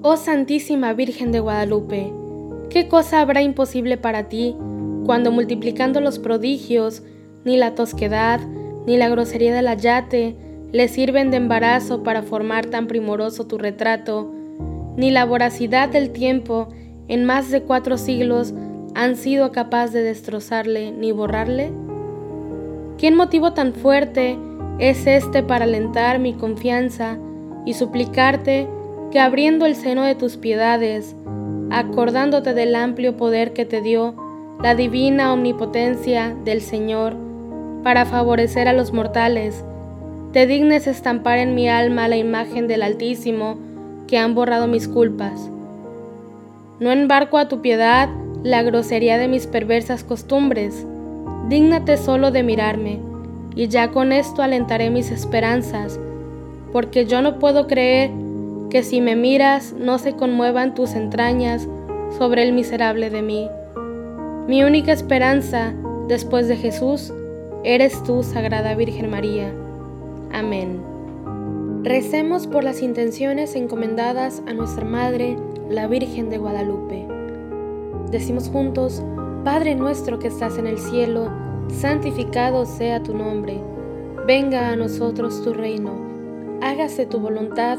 Oh Santísima Virgen de Guadalupe, ¿qué cosa habrá imposible para ti cuando multiplicando los prodigios, ni la tosquedad, ni la grosería del ayate le sirven de embarazo para formar tan primoroso tu retrato, ni la voracidad del tiempo en más de cuatro siglos han sido capaz de destrozarle ni borrarle? ¿Qué motivo tan fuerte es este para alentar mi confianza y suplicarte que abriendo el seno de tus piedades, acordándote del amplio poder que te dio la divina omnipotencia del Señor para favorecer a los mortales, te dignes estampar en mi alma la imagen del Altísimo que han borrado mis culpas. No embarco a tu piedad la grosería de mis perversas costumbres, dígnate solo de mirarme, y ya con esto alentaré mis esperanzas, porque yo no puedo creer que si me miras no se conmuevan tus entrañas sobre el miserable de mí. Mi única esperanza, después de Jesús, eres tú, Sagrada Virgen María. Amén. Recemos por las intenciones encomendadas a nuestra Madre, la Virgen de Guadalupe. Decimos juntos, Padre nuestro que estás en el cielo, santificado sea tu nombre. Venga a nosotros tu reino. Hágase tu voluntad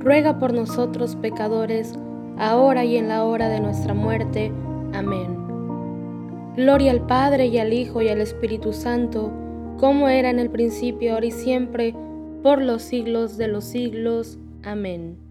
ruega por nosotros pecadores, ahora y en la hora de nuestra muerte. Amén. Gloria al Padre y al Hijo y al Espíritu Santo, como era en el principio, ahora y siempre, por los siglos de los siglos. Amén.